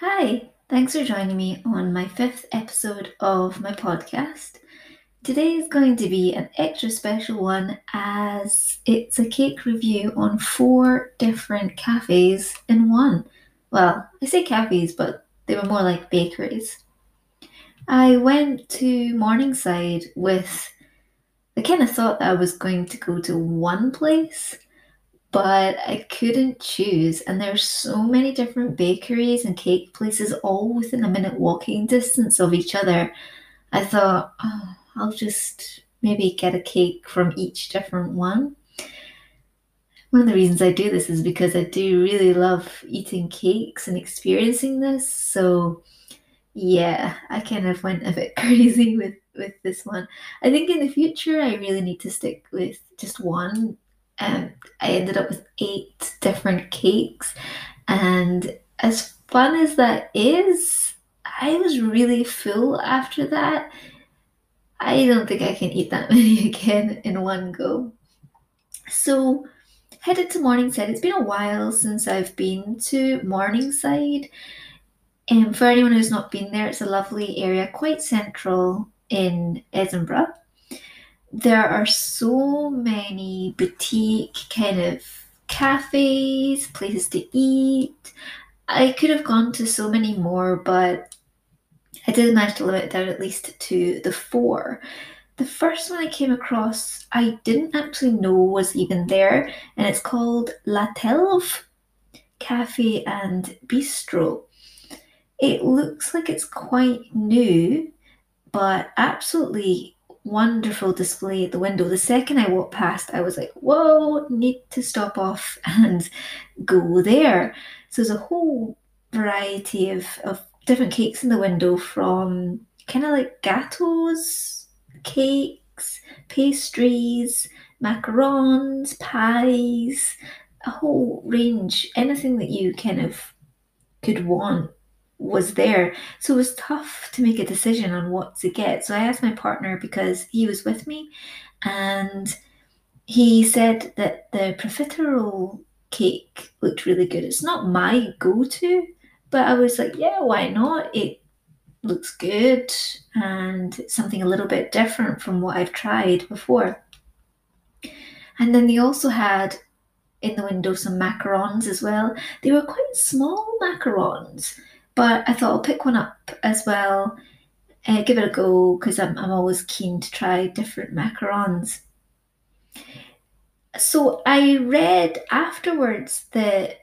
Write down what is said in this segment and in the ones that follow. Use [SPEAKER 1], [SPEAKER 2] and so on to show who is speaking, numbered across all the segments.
[SPEAKER 1] Hi, thanks for joining me on my fifth episode of my podcast. Today is going to be an extra special one as it's a cake review on four different cafes in one. Well, I say cafes, but they were more like bakeries. I went to Morningside with I kind of thought that I was going to go to one place, but I couldn't choose. And there's so many different bakeries and cake places all within a minute walking distance of each other. I thought, oh, I'll just maybe get a cake from each different one. One of the reasons I do this is because I do really love eating cakes and experiencing this. So, yeah, I kind of went a bit crazy with with this one. I think in the future I really need to stick with just one um, I ended up with eight different cakes. And as fun as that is, I was really full after that. I don't think I can eat that many again in one go. So, headed to Morningside. It's been a while since I've been to Morningside. And for anyone who's not been there, it's a lovely area, quite central in Edinburgh there are so many boutique kind of cafes, places to eat. I could have gone to so many more, but I did manage to limit it down at least to the four. The first one I came across, I didn't actually know was even there, and it's called La Telve Cafe and Bistro. It looks like it's quite new, but absolutely wonderful display at the window. The second I walked past, I was like, whoa, need to stop off and go there. So there's a whole variety of, of different cakes in the window from kind of like gâteaux, cakes, pastries, macarons, pies, a whole range, anything that you kind of could want was there. So it was tough to make a decision on what to get. So I asked my partner because he was with me and he said that the profiterole cake looked really good. It's not my go to, but I was like, yeah, why not? It looks good and something a little bit different from what I've tried before. And then they also had in the window some macarons as well. They were quite small macarons, but I thought I'll pick one up as well, uh, give it a go because I'm, I'm always keen to try different macarons. So I read afterwards that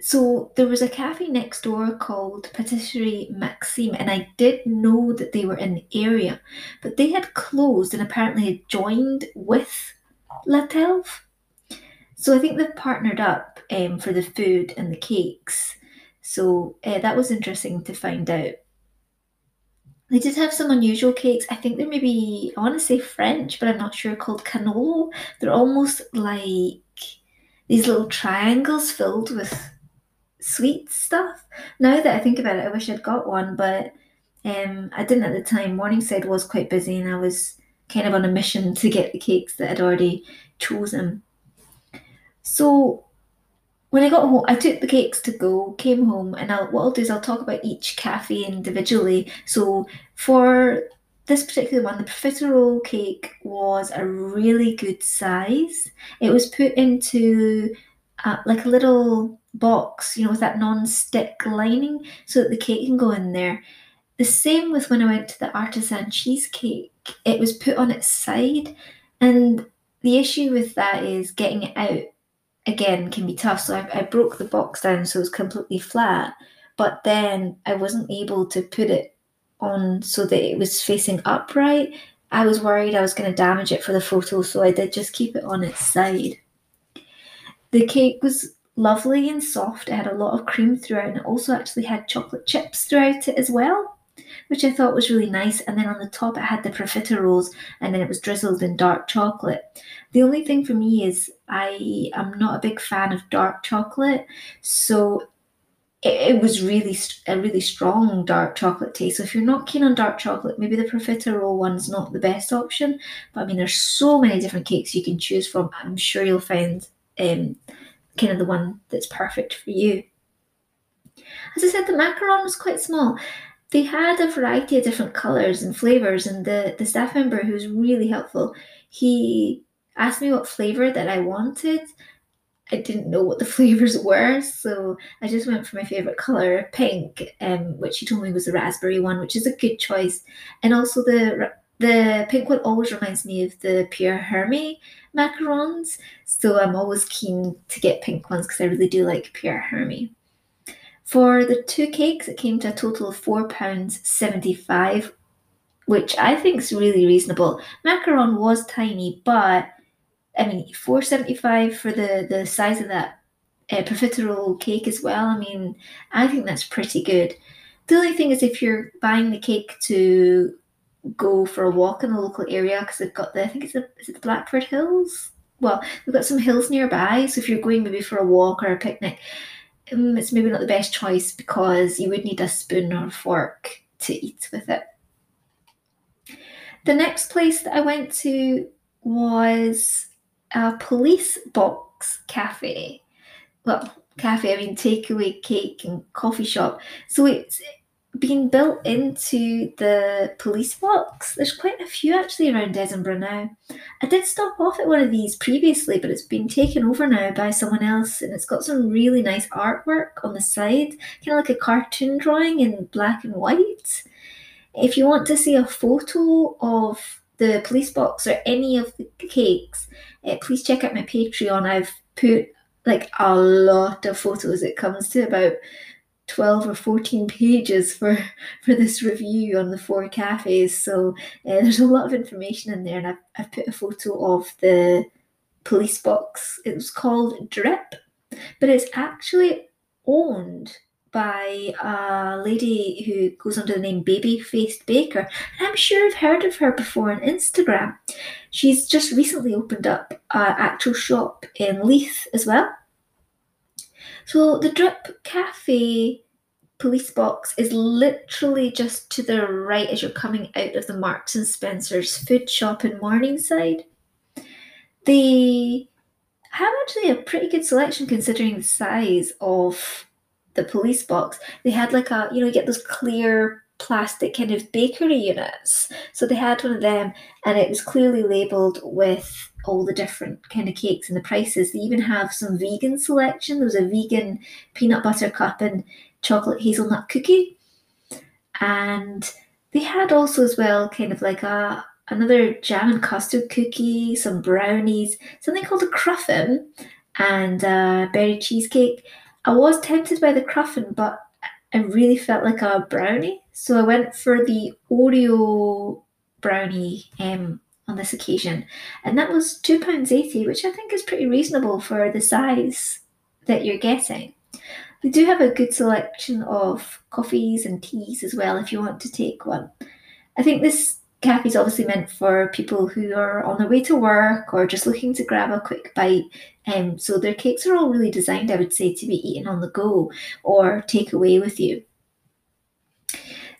[SPEAKER 1] so there was a cafe next door called Patisserie Maxime, and I did know that they were in the area, but they had closed and apparently had joined with La Telve. So I think they've partnered up um, for the food and the cakes. So uh, that was interesting to find out. They did have some unusual cakes. I think they're maybe, I want to say French, but I'm not sure, called cannolo. They're almost like these little triangles filled with sweet stuff. Now that I think about it, I wish I'd got one, but um, I didn't at the time. Morningside was quite busy and I was kind of on a mission to get the cakes that I'd already chosen. So when I got home, I took the cakes to go, came home, and I'll, what I'll do is I'll talk about each cafe individually. So for this particular one, the profiterole cake was a really good size. It was put into uh, like a little box, you know, with that non-stick lining, so that the cake can go in there. The same with when I went to the artisan cheesecake. It was put on its side, and the issue with that is getting it out again can be tough. So I, I broke the box down so it was completely flat, but then I wasn't able to put it on so that it was facing upright. I was worried I was going to damage it for the photo, so I did just keep it on its side. The cake was lovely and soft. It had a lot of cream throughout, and it also actually had chocolate chips throughout it as well which I thought was really nice. And then on the top, it had the profiteroles, and then it was drizzled in dark chocolate. The only thing for me is I am not a big fan of dark chocolate, so it, it was really a really strong dark chocolate taste. So if you're not keen on dark chocolate, maybe the profiterole one's not the best option. But I mean, there's so many different cakes you can choose from. I'm sure you'll find um, kind of the one that's perfect for you. As I said, the macaron was quite small. They had a variety of different colours and flavours, and the, the staff member who was really helpful, he asked me what flavour that I wanted. I didn't know what the flavours were, so I just went for my favourite colour, pink, um, which he told me was the raspberry one, which is a good choice. And also the the pink one always reminds me of the Pierre Hermé macarons, so I'm always keen to get pink ones because I really do like Pierre Hermé. For the two cakes, it came to a total of £4.75, which I think is really reasonable. Macaron was tiny, but I mean, four seventy five for the the size of that uh, profiterole cake as well. I mean, I think that's pretty good. The only thing is, if you're buying the cake to go for a walk in the local area, because they've got the I think it's the is it the Blackford Hills. Well, we've got some hills nearby, so if you're going maybe for a walk or a picnic, um, it's maybe not the best choice because you would need a spoon or fork to eat with it. The next place that I went to was a police box cafe. Well, cafe, I mean takeaway cake and coffee shop. So it's being built into the police box. There's quite a few actually around Edinburgh now. I did stop off at one of these previously, but it's been taken over now by someone else and it's got some really nice artwork on the side, kind of like a cartoon drawing in black and white. If you want to see a photo of the police box or any of the cakes, uh, please check out my Patreon. I've put like a lot of photos. It comes to about 12 or 14 pages for for this review on the four cafes so uh, there's a lot of information in there and I've, I've put a photo of the police box it was called drip but it's actually owned by a lady who goes under the name Baby Faced Baker. And I'm sure I've heard of her before on Instagram. She's just recently opened up an actual shop in Leith as well. So the Drip Cafe police box is literally just to the right as you're coming out of the Marks and Spencer's food shop in Morningside. They have actually a pretty good selection considering the size of the police box, they had like a, you know, you get those clear plastic kind of bakery units. So they had one of them and it was clearly labeled with all the different kind of cakes and the prices. They even have some vegan selection. There was a vegan peanut butter cup and chocolate hazelnut cookie. And they had also as well kind of like a another jam and custard cookie, some brownies, something called a cruffin, and a berry cheesecake. I was tempted by the cruffin, but I really felt like a brownie, so I went for the Oreo brownie um, on this occasion, and that was two pounds eighty, which I think is pretty reasonable for the size that you're getting. They do have a good selection of coffees and teas as well if you want to take one. I think this cafe is obviously meant for people who are on their way to work or just looking to grab a quick bite. Um, so their cakes are all really designed, I would say, to be eaten on the go or take away with you.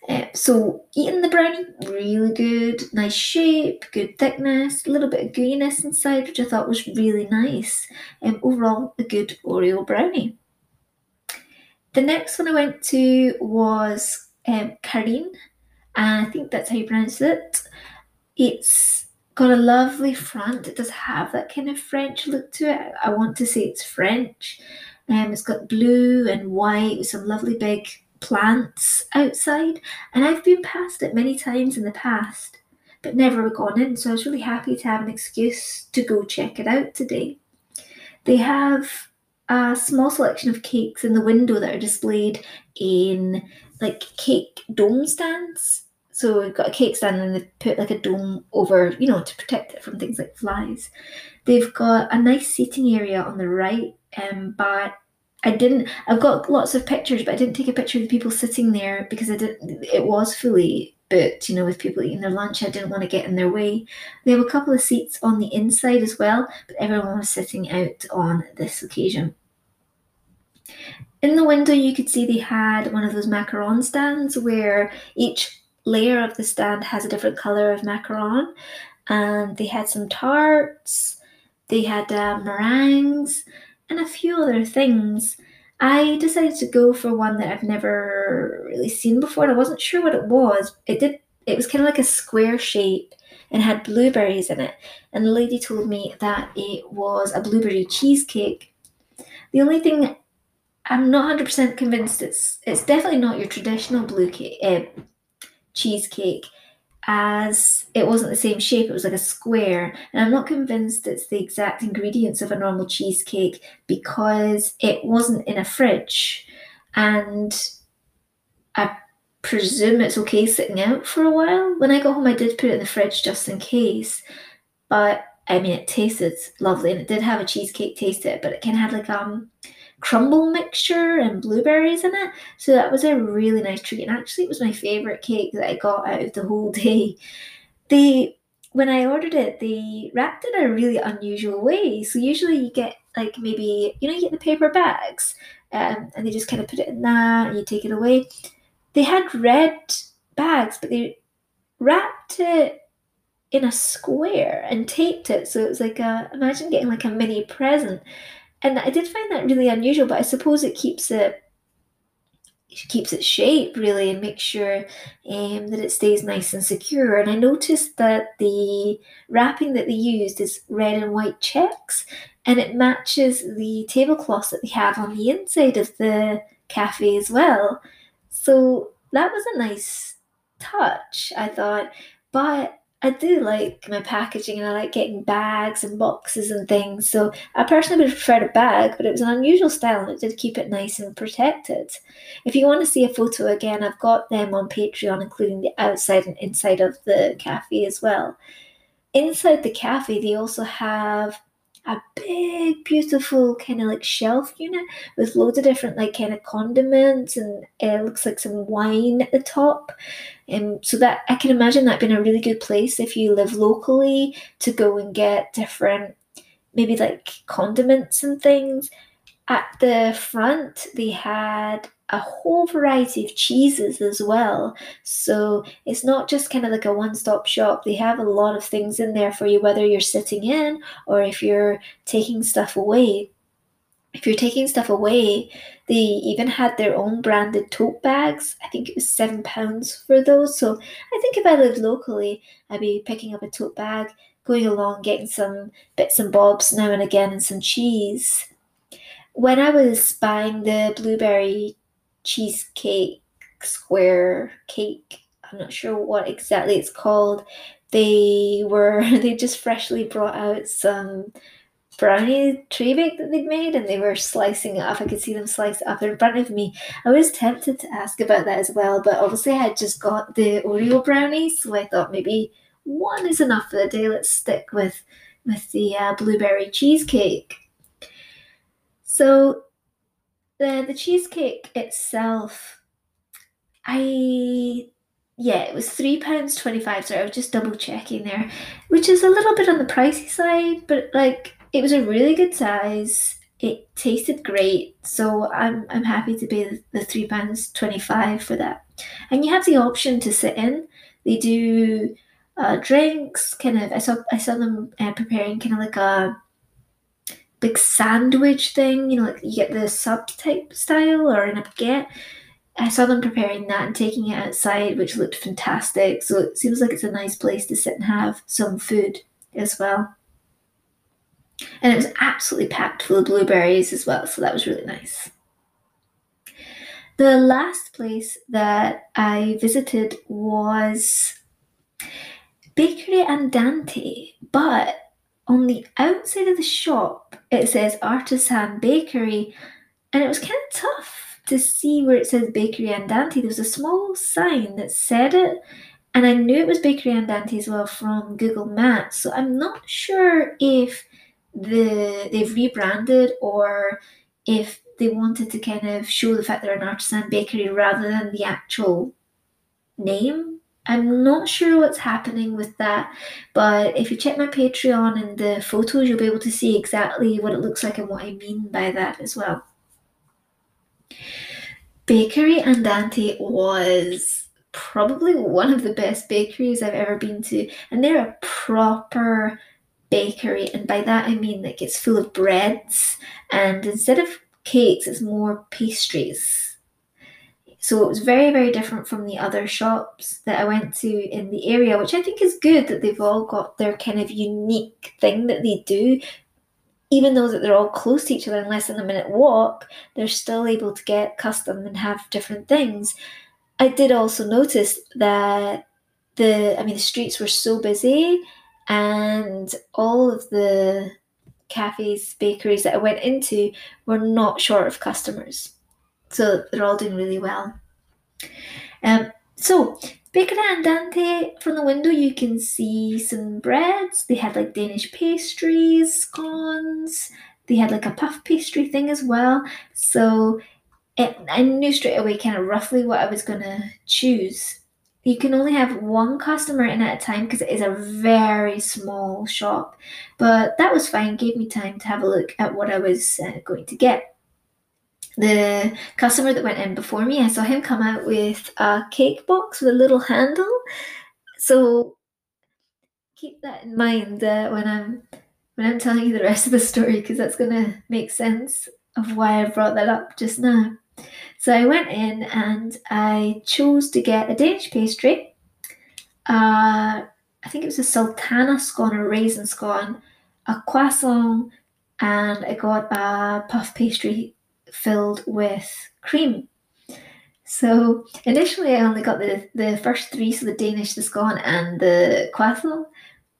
[SPEAKER 1] Uh, so eating the brownie, really good, nice shape, good thickness, a little bit of gooiness inside, which I thought was really nice. Um, overall, a good Oreo brownie. The next one I went to was um, Carine and I think that's how you pronounce it. It's got a lovely front. It does have that kind of French look to it. I want to say it's French. Um, it's got blue and white with some lovely big plants outside. And I've been past it many times in the past, but never gone in. So I was really happy to have an excuse to go check it out today. They have a small selection of cakes in the window that are displayed in like cake dome stands. So we've got a cake stand and they put like a dome over, you know, to protect it from things like flies. They've got a nice seating area on the right, um, but I didn't. I've got lots of pictures, but I didn't take a picture of the people sitting there because I didn't. It was fully booked, you know, with people eating their lunch. I didn't want to get in their way. They have a couple of seats on the inside as well, but everyone was sitting out on this occasion. In the window, you could see they had one of those macaron stands where each layer of the stand has a different color of macaron. And they had some tarts, they had uh, meringues, and a few other things. I decided to go for one that I've never really seen before and I wasn't sure what it was. It did it was kind of like a square shape and had blueberries in it. And the lady told me that it was a blueberry cheesecake. The only thing I'm not 100% convinced it's it's definitely not your traditional blue cake, uh, cheesecake as it wasn't the same shape, it was like a square. And I'm not convinced it's the exact ingredients of a normal cheesecake because it wasn't in a fridge. And I presume it's okay sitting out for a while. When I got home, I did put it in the fridge just in case. But I mean, it tasted lovely and it did have a cheesecake taste to it, but it kind of had like um crumble mixture and blueberries in it. So that was a really nice treat. And actually, it was my favorite cake that I got out of the whole day. They, when I ordered it, they wrapped it in a really unusual way. So usually you get like maybe, you know, you get the paper bags um, and they just kind of put it in that and you take it away. They had red bags, but they wrapped it in a square and taped it. So it was like a, imagine getting like a mini present and I did find that really unusual, but I suppose it keeps it keeps its shape really and makes sure um, that it stays nice and secure. And I noticed that the wrapping that they used is red and white checks, and it matches the tablecloths that they have on the inside of the cafe as well. So that was a nice touch, I thought. But I do like my packaging and I like getting bags and boxes and things. So I personally would prefer a bag, but it was an unusual style and it did keep it nice and protected. If you want to see a photo again, I've got them on Patreon, including the outside and inside of the cafe as well. Inside the cafe, they also have a big, beautiful kind of like shelf unit with loads of different like kind of condiments and it looks like some wine at the top. And um, so that I can imagine that being a really good place if you live locally to go and get different maybe like condiments and things. At the front, they had a whole variety of cheeses as well. So it's not just kind of like a one stop shop. They have a lot of things in there for you, whether you're sitting in or if you're taking stuff away. If you're taking stuff away, they even had their own branded tote bags. I think it was seven pounds for those. So I think if I lived locally, I'd be picking up a tote bag, going along, getting some bits and bobs now and again, and some cheese. When I was buying the blueberry cheesecake square cake. I'm not sure what exactly it's called. They were they just freshly brought out some brownie tray bake that they'd made and they were slicing it up. I could see them slice it up in front of me. I was tempted to ask about that as well, but obviously I had just got the Oreo brownies, so I thought maybe one is enough for the day. Let's stick with with the uh, blueberry cheesecake. So the the cheesecake itself, I yeah, it was three pounds twenty five. Sorry, I was just double checking there, which is a little bit on the pricey side, but like it was a really good size. It tasted great, so I'm I'm happy to pay the, three pounds twenty five for that. And you have the option to sit in. They do uh, drinks, kind of. I saw I saw them uh, preparing kind of like a big sandwich thing, you know, like you get the sub type style or in a baguette. I saw them preparing that and taking it outside, which looked fantastic. So it seems like it's a nice place to sit and have some food as well. And it was absolutely packed full of blueberries as well, so that was really nice. The last place that I visited was Bakery Andante, but on the outside of the shop, it says Artisan Bakery, and it was kind of tough to see where it says Bakery Andante. There was a small sign that said it, and I knew it was Bakery Andante as well from Google Maps. So I'm not sure if the they've rebranded or if they wanted to kind of show the fact they're an artisan bakery rather than the actual name I'm not sure what's happening with that, but if you check my Patreon and the photos, you'll be able to see exactly what it looks like and what I mean by that as well. Bakery Andante was probably one of the best bakeries I've ever been to, and they're a proper bakery, and by that I mean like it's full of breads, and instead of cakes, it's more pastries. So it was very, very different from the other shops that I went to in the area, which I think is good that they've all got their kind of unique thing that they do. Even though that they're all close to each other in less than a minute walk, they're still able to get custom and have different things. I did also notice that the I mean the streets were so busy and all of the cafes, bakeries that I went into were not short of customers. So they're all doing really well. Um, so, Bakery Andante, from the window you can see some breads. They had like Danish pastries, scones. They had like a puff pastry thing as well. So it, I knew straight away kind of roughly what I was going to choose you can only have one customer in at a time because it is a very small shop. But that was fine, gave me time to have a look at what I was uh, going to get. The customer that went in before me, I saw him come out with a cake box with a little handle. So keep that in mind uh, when I'm when I'm telling you the rest of the story because that's going to make sense of why I brought that up just now. So I went in and I chose to get a Danish pastry. Uh, I think it was a sultana scone or raisin scone, a croissant, and I got a puff pastry filled with cream. So initially, I only got the, the first three, so the Danish, the scone, and the croissant,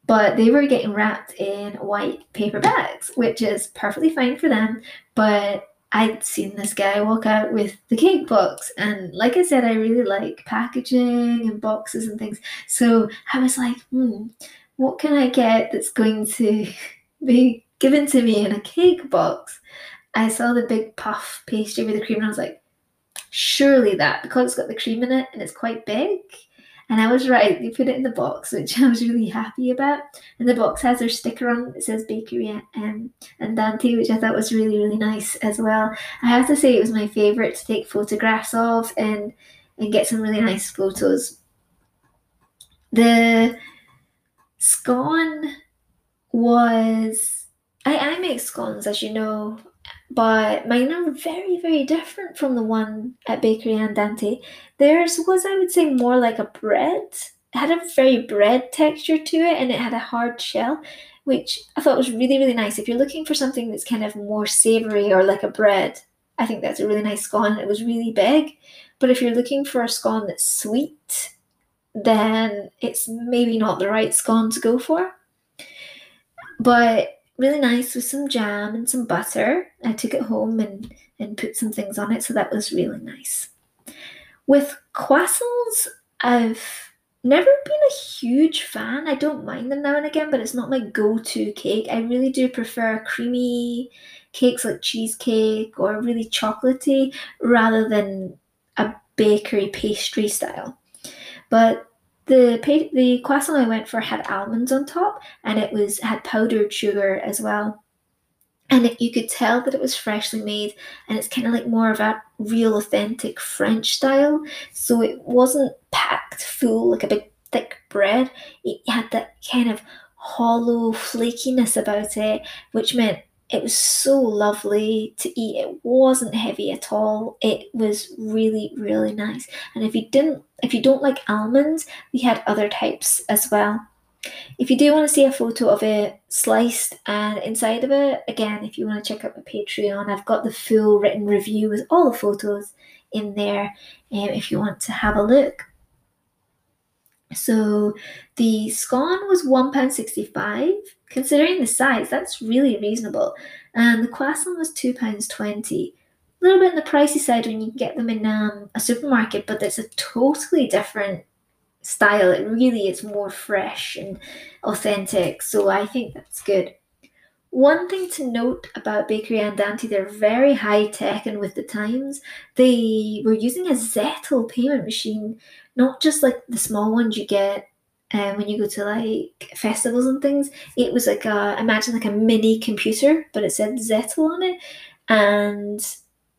[SPEAKER 1] but they were getting wrapped in white paper bags, which is perfectly fine for them. But I'd seen this guy walk out with the cake box. And like I said, I really like packaging and boxes and things. So I was like, hmm, what can I get that's going to be given to me in a cake box? I saw the big puff pastry with the cream and I was like, surely that, because it's got the cream in it and it's quite big, and I was right, they put it in the box, which I was really happy about. And the box has their sticker on it says Bakery um, Andante, which I thought was really, really nice as well. I have to say it was my favourite to take photographs of and, and get some really nice photos. The scone was I, I make scones as you know but mine are very, very different from the one at Bakery Andante. Theirs was, I would say, more like a bread. It had a very bread texture to it and it had a hard shell, which I thought was really, really nice. If you're looking for something that's kind of more savory or like a bread, I think that's a really nice scone. It was really big. But if you're looking for a scone that's sweet, then it's maybe not the right scone to go for. But really nice with some jam and some butter. I took it home and, and put some things on it, so that was really nice. With croissants, I've never been a huge fan. I don't mind them now and again, but it's not my go to cake. I really do prefer creamy cakes like cheesecake or really chocolatey rather than a bakery pastry style. But the the croissant I went for had almonds on top, and it was had powdered sugar as well. And it, you could tell that it was freshly made, and it's kind of like more of a real authentic French style. So it wasn't packed full like a big thick bread. It had that kind of hollow flakiness about it, which meant it was so lovely to eat. It wasn't heavy at all. It was really, really nice. And if you didn't if you don't like almonds, we had other types as well. If you do want to see a photo of it sliced and inside of it, again, if you want to check out my Patreon, I've got the full written review with all the photos in there um, if you want to have a look. So the scone was £1.65. Considering the size, that's really reasonable. And the croissant was £2.20. A little bit on the pricey side when you can get them in um, a supermarket, but it's a totally different style. It really is more fresh and authentic. So I think that's good. One thing to note about Bakery Andante, they're very high tech and with the times. They were using a Zettle payment machine, not just like the small ones you get um, when you go to like festivals and things. It was like a imagine like a mini computer, but it said Zettle on it, and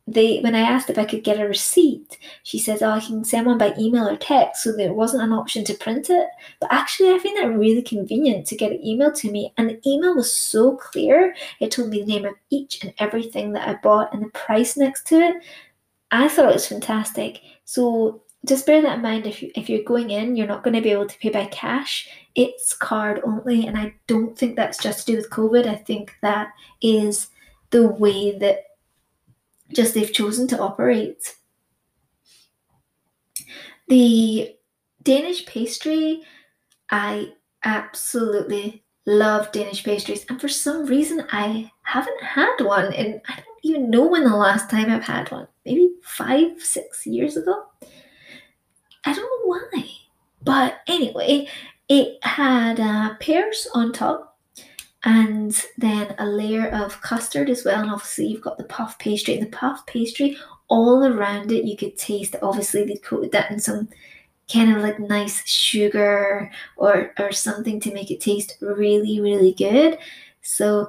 [SPEAKER 1] they when I asked if I could get a receipt, she says, "Oh, I can send one by email or text." So there wasn't an option to print it. But actually, I find that really convenient to get it emailed to me, and the email was so clear. It told me the name of each and everything that I bought and the price next to it. I thought it was fantastic. So just bear that in mind if you if you're going in, you're not going to be able to pay by cash. It's card only, and I don't think that's just to do with COVID. I think that is the way that just they've chosen to operate. The Danish pastry, I absolutely love Danish pastries, and for some reason, I haven't had one, and I don't even know when the last time I've had one. Maybe five, six years ago. I don't know why, but anyway, it had uh, pears on top and then a layer of custard as well. And obviously, you've got the puff pastry. And the puff pastry, all around it, you could taste. Obviously, they coated that in some kind of like nice sugar or or something to make it taste really really good. So,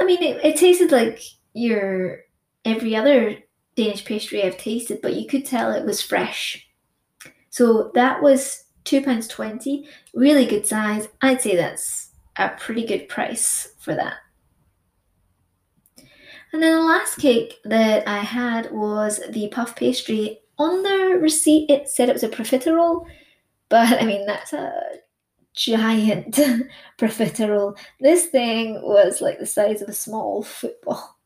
[SPEAKER 1] I mean, it, it tasted like your every other Danish pastry I've tasted, but you could tell it was fresh. So that was two pounds twenty, really good size. I'd say that's a pretty good price for that. And then the last cake that I had was the puff pastry. On the receipt, it said it was a profiterole, but I mean, that's a giant profiterole. This thing was like the size of a small football.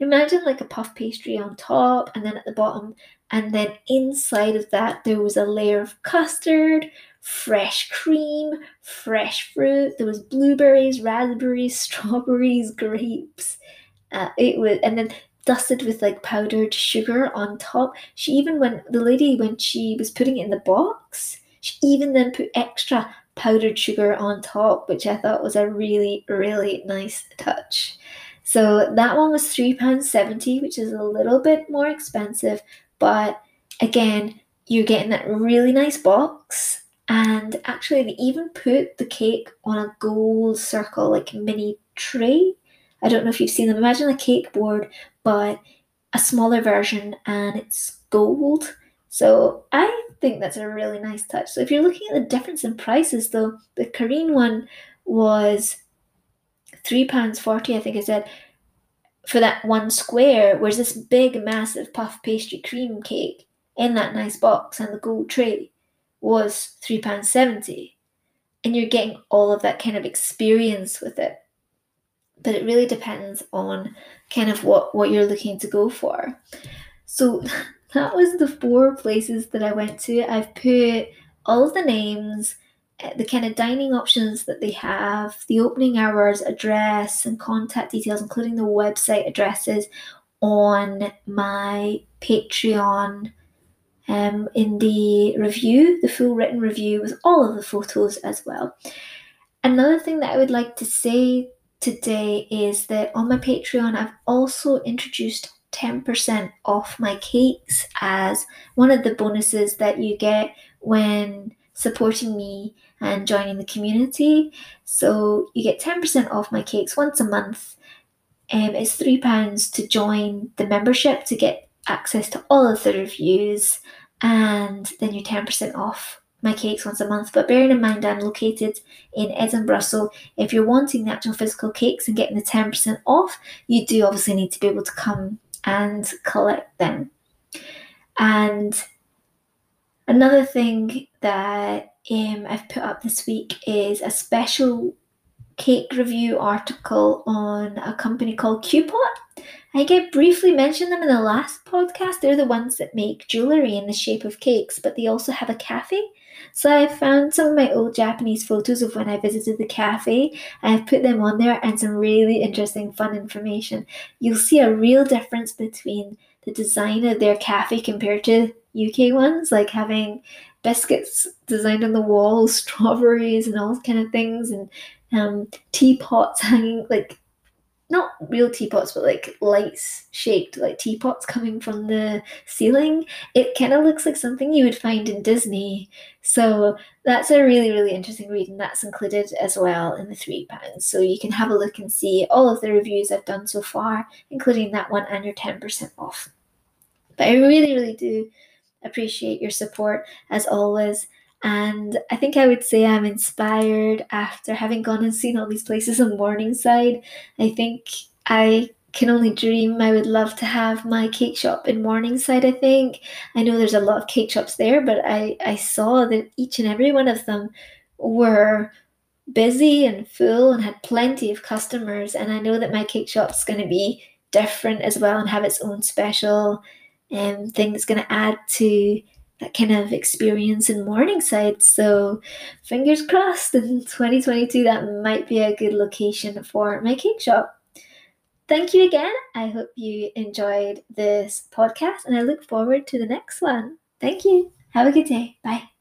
[SPEAKER 1] Imagine like a puff pastry on top, and then at the bottom, and then inside of that, there was a layer of custard, fresh cream, fresh fruit. There was blueberries, raspberries, strawberries, grapes. Uh, it was, and then dusted with like powdered sugar on top. She even when the lady when she was putting it in the box, she even then put extra powdered sugar on top, which I thought was a really really nice touch. So that one was three pounds seventy, which is a little bit more expensive, but again, you're getting that really nice box and actually, they even put the cake on a gold circle, like mini tray. I don't know if you've seen them. Imagine a cake board, but a smaller version, and it's gold. So I think that's a really nice touch. So if you're looking at the difference in prices, though, the Carine one was three pounds forty. I think I said for that one square, whereas this big, massive puff pastry cream cake in that nice box and the gold tray was £3.70. And you're getting all of that kind of experience with it. But it really depends on kind of what, what you're looking to go for. So that was the four places that I went to. I've put all the names, the kind of dining options that they have, the opening hours, address, and contact details, including the website addresses on my Patreon um, in the review, the full written review with all of the photos as well. Another thing that I would like to say today is that on my Patreon, I've also introduced 10% off my cakes as one of the bonuses that you get when supporting me and joining the community. So you get 10% off my cakes once a month. Um, it's £3 to join the membership to get access to all of the reviews, and then you're 10% off my cakes once a month. But bearing in mind I'm located in Edinburgh, so if you're wanting the actual physical cakes and getting the 10% off, you do obviously need to be able to come and collect them. And another thing that um, I've put up this week is a special cake review article on a company called Q-pot. I get briefly mentioned them in the last podcast. They're the ones that make jewellery in the shape of cakes, but they also have a cafe. So I found some of my old Japanese photos of when I visited the cafe. I've put them on there and some really interesting, fun information. You'll see a real difference between the design of their cafe compared to UK ones, like having biscuits designed on the walls, strawberries, and all kind of things, and um, teapots hanging like not real teapots, but like lights shaped like teapots coming from the ceiling. It kind of looks like something you would find in Disney. So that's a really, really interesting read, and that's included as well in the three pounds. So you can have a look and see all of the reviews I've done so far, including that one, and your 10% off. But I really, really do appreciate your support as always. And I think I would say I'm inspired after having gone and seen all these places on Morningside. I think I can only dream I would love to have my cake shop in Morningside, I think. I know there's a lot of cake shops there, but I, I saw that each and every one of them were busy and full and had plenty of customers. And I know that my cake shop's going to be different as well and have its own special um, thing that's going to add to that kind of experience in Morningside. So fingers crossed in 2022 that might be a good location for my cake shop. Thank you again. I hope you enjoyed this podcast and I look forward to the next one. Thank you. Have a good day. Bye.